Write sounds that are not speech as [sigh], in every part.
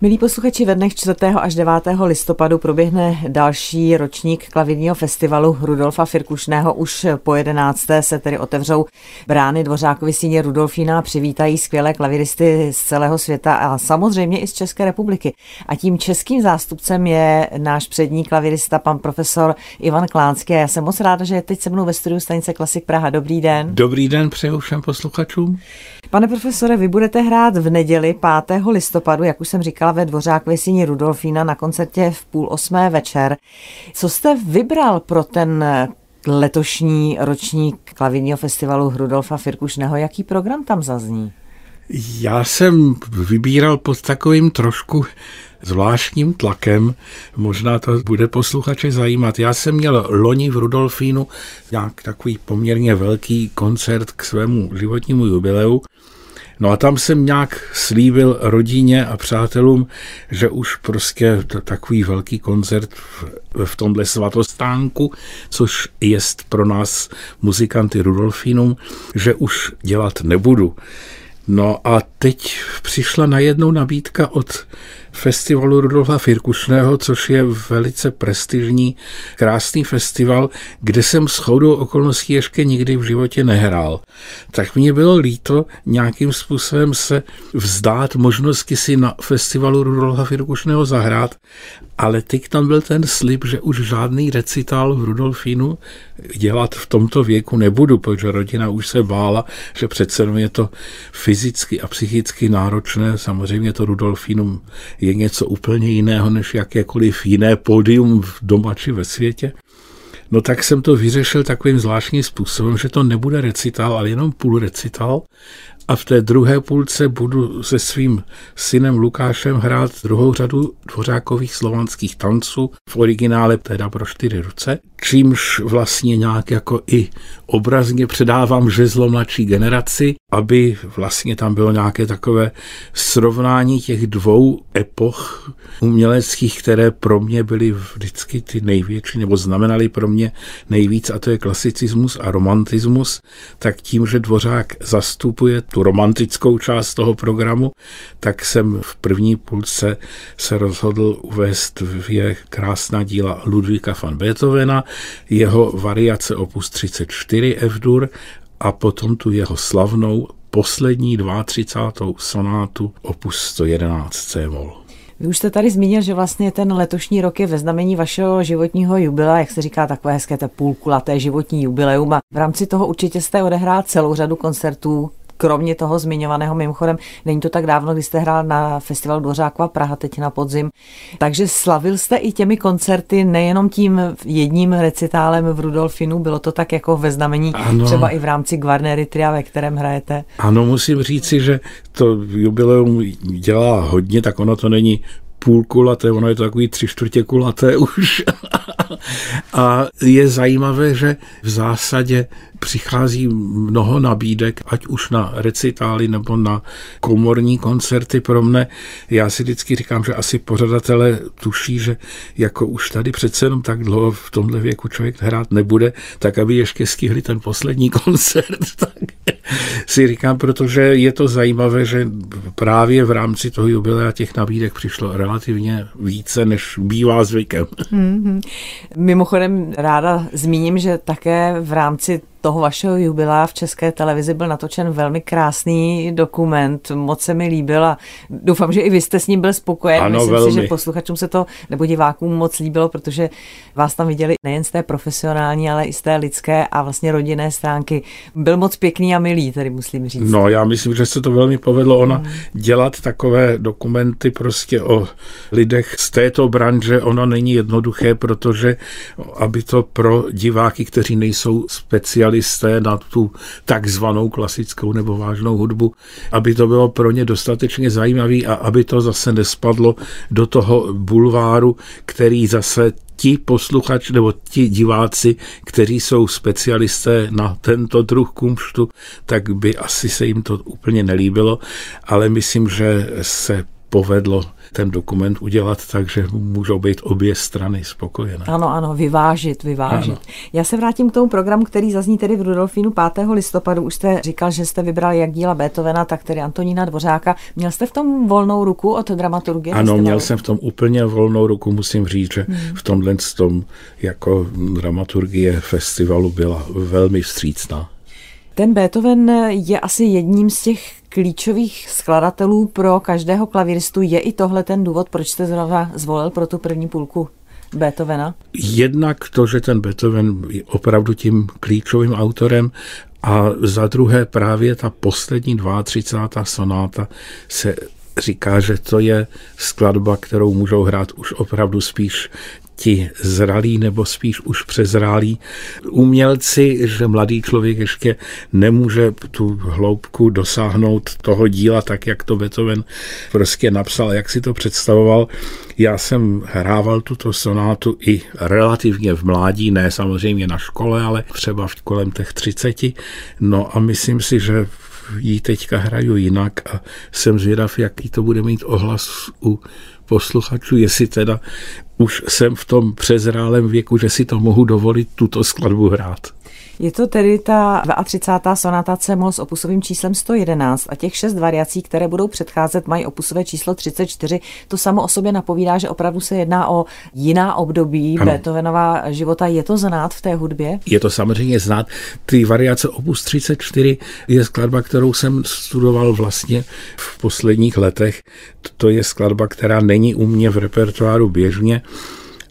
Milí posluchači, ve dnech 4. až 9. listopadu proběhne další ročník klavírního festivalu Rudolfa Firkušného. Už po 11. se tedy otevřou brány Dvořákovi síně Rudolfína a přivítají skvělé klaviristy z celého světa a samozřejmě i z České republiky. A tím českým zástupcem je náš přední klavirista, pan profesor Ivan Klánský. A já jsem moc ráda, že je teď se mnou ve studiu stanice Klasik Praha. Dobrý den. Dobrý den přeju všem posluchačům. Pane profesore, vy budete hrát v neděli 5. listopadu, jak už jsem říkala, ve Dvořákově síni Rudolfína na koncertě v půl osmé večer. Co jste vybral pro ten letošní ročník klavírního festivalu Rudolfa Firkušného? Jaký program tam zazní? Já jsem vybíral pod takovým trošku zvláštním tlakem. Možná to bude posluchače zajímat. Já jsem měl loni v Rudolfínu nějak takový poměrně velký koncert k svému životnímu jubileu. No a tam jsem nějak slíbil rodině a přátelům, že už prostě takový velký koncert v, v tomhle svatostánku, což je pro nás muzikanty Rudolfínum, že už dělat nebudu. No a teď přišla najednou nabídka od festivalu Rudolfa Firkušného, což je velice prestižní, krásný festival, kde jsem s chodou okolností ještě nikdy v životě nehrál. Tak mě bylo líto nějakým způsobem se vzdát možnosti si na festivalu Rudolfa Firkušného zahrát, ale teď tam byl ten slib, že už žádný recital v Rudolfínu dělat v tomto věku nebudu, protože rodina už se bála, že přece je to fyzicky a psychicky náročné. Samozřejmě to Rudolfínum něco úplně jiného než jakékoliv jiné pódium v doma či ve světě. No tak jsem to vyřešil takovým zvláštním způsobem, že to nebude recital, ale jenom půl recital. A v té druhé půlce budu se svým synem Lukášem hrát druhou řadu dvořákových slovanských tanců, v originále teda pro čtyři ruce, čímž vlastně nějak jako i obrazně předávám žezlo mladší generaci, aby vlastně tam bylo nějaké takové srovnání těch dvou epoch uměleckých, které pro mě byly vždycky ty největší, nebo znamenaly pro mě nejvíc, a to je klasicismus a romantismus, tak tím, že Dvořák zastupuje tu romantickou část toho programu, tak jsem v první půlce se rozhodl uvést dvě krásná díla Ludvíka van Beethovena, jeho variace opus 34 F-dur a potom tu jeho slavnou poslední 32. sonátu opus 111 C-moll. Vy už jste tady zmínil, že vlastně ten letošní rok je ve znamení vašeho životního jubilea, jak se říká, takové hezké té půlkulaté životní jubileum. A v rámci toho určitě jste odehrál celou řadu koncertů, kromě toho zmiňovaného mimochodem, není to tak dávno, kdy jste hrál na festivalu Dvořákova Praha teď na podzim. Takže slavil jste i těmi koncerty nejenom tím jedním recitálem v Rudolfinu, bylo to tak jako ve znamení ano. třeba i v rámci Guarnery Tria, ve kterém hrajete? Ano, musím říci, že to jubileum dělá hodně, tak ono to není půl kulaté, ono je to takový tři čtvrtě kulaté už. [laughs] a je zajímavé, že v zásadě přichází mnoho nabídek, ať už na recitály nebo na komorní koncerty pro mne. Já si vždycky říkám, že asi pořadatelé tuší, že jako už tady přece jenom tak dlouho v tomhle věku člověk hrát nebude, tak aby ještě stihli ten poslední [laughs] koncert. tak si říkám, protože je to zajímavé, že právě v rámci toho jubilea těch nabídek přišlo relativně více, než bývá zvykem. Mm-hmm. Mimochodem ráda zmíním, že také v rámci toho vašeho jubilea v České televizi byl natočen velmi krásný dokument, moc se mi líbil a doufám, že i vy jste s ním byl spokojen. Ano, Myslím velmi. si, že posluchačům se to nebo divákům moc líbilo, protože vás tam viděli nejen z té profesionální, ale i z té lidské a vlastně rodinné stránky. Byl moc pěkný a milý, tady musím říct. No, já myslím, že se to velmi povedlo ona hmm. dělat takové dokumenty prostě o lidech z této branže. Ono není jednoduché, protože aby to pro diváky, kteří nejsou specialisté, specialisté na tu takzvanou klasickou nebo vážnou hudbu, aby to bylo pro ně dostatečně zajímavý a aby to zase nespadlo do toho bulváru, který zase ti posluchači nebo ti diváci, kteří jsou specialisté na tento druh kumštu, tak by asi se jim to úplně nelíbilo, ale myslím, že se povedlo ten dokument udělat tak, že můžou být obě strany spokojené. Ano, ano, vyvážit, vyvážit. Ano. Já se vrátím k tomu programu, který zazní tedy v Rudolfínu 5. listopadu. Už jste říkal, že jste vybral jak díla Beethovena, tak tedy Antonína Dvořáka. Měl jste v tom volnou ruku od dramaturgie? Ano, festivalu? měl jsem v tom úplně volnou ruku, musím říct, že hmm. v tomhle tom jako dramaturgie festivalu byla velmi vstřícná. Ten Beethoven je asi jedním z těch klíčových skladatelů pro každého klaviristu. Je i tohle ten důvod, proč jste zrovna zvolil pro tu první půlku Beethovena? Jednak to, že ten Beethoven je opravdu tím klíčovým autorem a za druhé právě ta poslední 32. sonáta se říká, že to je skladba, kterou můžou hrát už opravdu spíš ti zralí nebo spíš už přezrálí umělci, že mladý člověk ještě nemůže tu hloubku dosáhnout toho díla tak, jak to Beethoven prostě napsal, jak si to představoval. Já jsem hrával tuto sonátu i relativně v mládí, ne samozřejmě na škole, ale třeba v kolem těch třiceti. No a myslím si, že ji teďka hraju jinak a jsem zvědav, jaký to bude mít ohlas u posluchačů, jestli teda už jsem v tom přezrálém věku, že si to mohu dovolit tuto skladbu hrát. Je to tedy ta 32. sonata C-moll s opusovým číslem 111 a těch šest variací, které budou předcházet, mají opusové číslo 34. To samo o sobě napovídá, že opravdu se jedná o jiná období ano. Beethovenova života. Je to znát v té hudbě? Je to samozřejmě znát. Ty variace opus 34 je skladba, kterou jsem studoval vlastně v posledních letech. To je skladba, která není u mě v repertoáru běžně.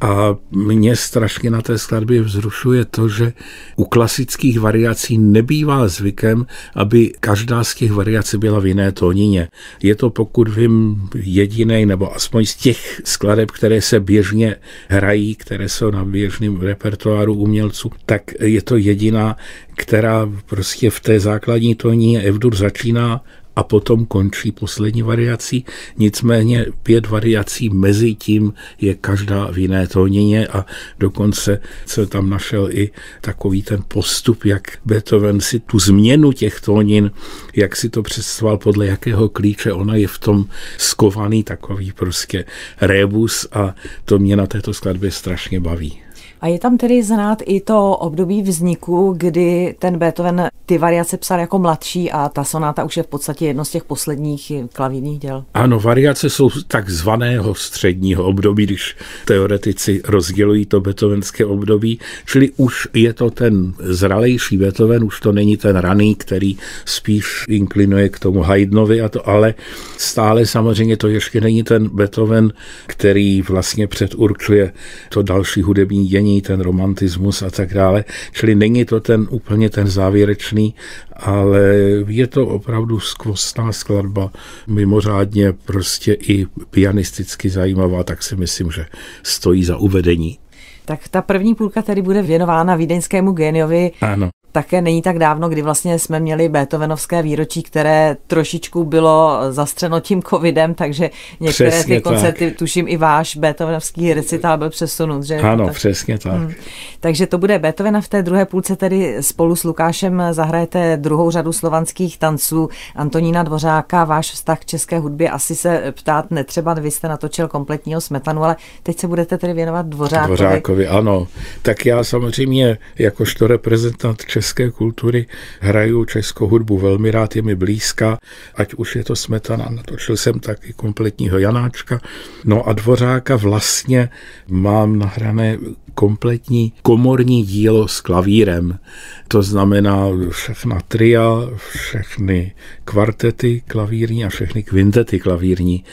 A mě strašně na té skladbě vzrušuje to, že u klasických variací nebývá zvykem, aby každá z těch variací byla v jiné tónině. Je to, pokud vím, jediný, nebo aspoň z těch skladeb, které se běžně hrají, které jsou na běžném repertoáru umělců, tak je to jediná, která prostě v té základní tónině Evdur začíná a potom končí poslední variací. Nicméně pět variací mezi tím je každá v jiné tónině a dokonce se tam našel i takový ten postup, jak Beethoven si tu změnu těch tónin, jak si to představoval, podle jakého klíče ona je v tom skovaný takový prostě rebus a to mě na této skladbě strašně baví. A je tam tedy znát i to období vzniku, kdy ten Beethoven ty variace psal jako mladší a ta sonáta už je v podstatě jedno z těch posledních klavírních děl. Ano, variace jsou takzvaného středního období, když teoretici rozdělují to beethovenské období, čili už je to ten zralejší Beethoven, už to není ten raný, který spíš inklinuje k tomu Haydnovi a to, ale stále samozřejmě to ještě není ten Beethoven, který vlastně předurčuje to další hudební dění umění, ten romantismus a tak dále. Čili není to ten úplně ten závěrečný, ale je to opravdu skvostná skladba, mimořádně prostě i pianisticky zajímavá, tak si myslím, že stojí za uvedení. Tak ta první půlka tedy bude věnována vídeňskému geniovi ano také není tak dávno, kdy vlastně jsme měli Beethovenovské výročí, které trošičku bylo zastřeno tím covidem, takže některé přesně ty koncerty, tak. tuším i váš Beethovenovský recitál byl přesunut. Že? Ano, tak... přesně tak. Hmm. Takže to bude Beethovena v té druhé půlce, tedy spolu s Lukášem zahrajete druhou řadu slovanských tanců. Antonína Dvořáka, váš vztah k české hudbě asi se ptát netřeba, vy jste natočil kompletního smetanu, ale teď se budete tedy věnovat Dvořákovi. Dvořákovi, ano. Tak já samozřejmě jakožto reprezentant české kultury hraju českou hudbu velmi rád, je mi blízka, ať už je to Smetana, natočil jsem taky kompletního Janáčka. No a Dvořáka vlastně mám nahrané kompletní komorní dílo s klavírem. To znamená všechna tria, všechny kvartety klavírní a všechny kvintety klavírní.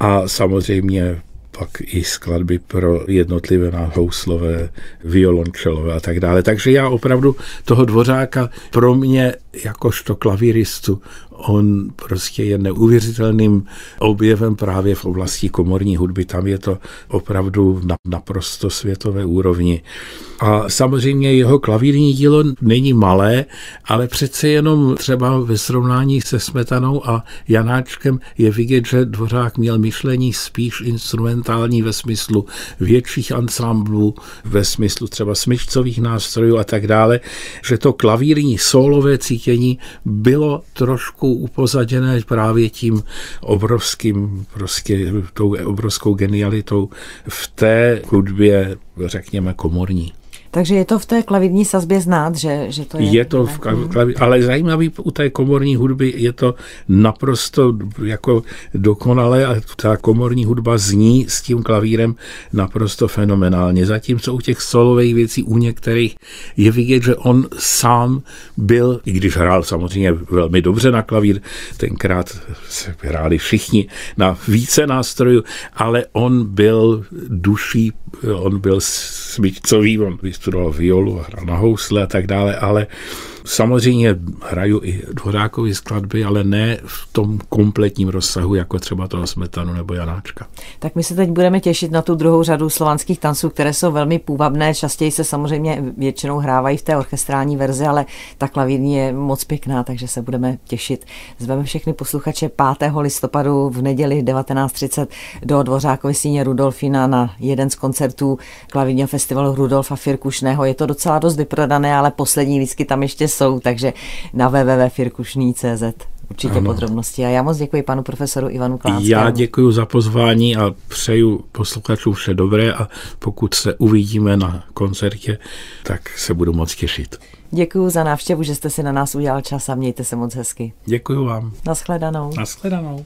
A samozřejmě pak i skladby pro jednotlivé houslové, violončelové a tak dále. Takže já opravdu toho dvořáka pro mě jakožto klavíristu on prostě je neuvěřitelným objevem právě v oblasti komorní hudby. Tam je to opravdu na naprosto světové úrovni. A samozřejmě jeho klavírní dílo není malé, ale přece jenom třeba ve srovnání se Smetanou a Janáčkem je vidět, že Dvořák měl myšlení spíš instrumentální ve smyslu větších ansámblů, ve smyslu třeba smyčcových nástrojů a tak dále, že to klavírní solové cítění bylo trošku upozaděné právě tím obrovským, prostě tou obrovskou genialitou v té hudbě, řekněme, komorní. Takže je to v té klavírní sazbě znát, že, že to je? Je to v klaví, ale zajímavý u té komorní hudby je to naprosto jako dokonale a ta komorní hudba zní s tím klavírem naprosto fenomenálně. Zatímco u těch solových věcí, u některých je vidět, že on sám byl, i když hrál samozřejmě velmi dobře na klavír, tenkrát se hráli všichni na více nástrojů, ale on byl duší, on byl smyčcový, on vystudoval violu a hrál na housle a tak dále, ale Samozřejmě hraju i Dvořákovy skladby, ale ne v tom kompletním rozsahu, jako třeba toho Smetanu nebo Janáčka. Tak my se teď budeme těšit na tu druhou řadu slovanských tanců, které jsou velmi půvabné. Častěji se samozřejmě většinou hrávají v té orchestrální verzi, ale ta klavírní je moc pěkná, takže se budeme těšit. Zveme všechny posluchače 5. listopadu v neděli 19.30 do Dvořákovy síně Rudolfina na jeden z koncertů klavírního festivalu Rudolfa Firkušného. Je to docela dost vyprodané, ale poslední lístky tam ještě jsou, takže na www.firkušný.cz určitě ano. podrobnosti. A já moc děkuji panu profesoru Ivanu Klánskému. Já děkuji za pozvání a přeju posluchačům vše dobré a pokud se uvidíme na koncertě, tak se budu moc těšit. Děkuji za návštěvu, že jste si na nás udělal čas a mějte se moc hezky. Děkuji vám. Naschledanou. Naschledanou.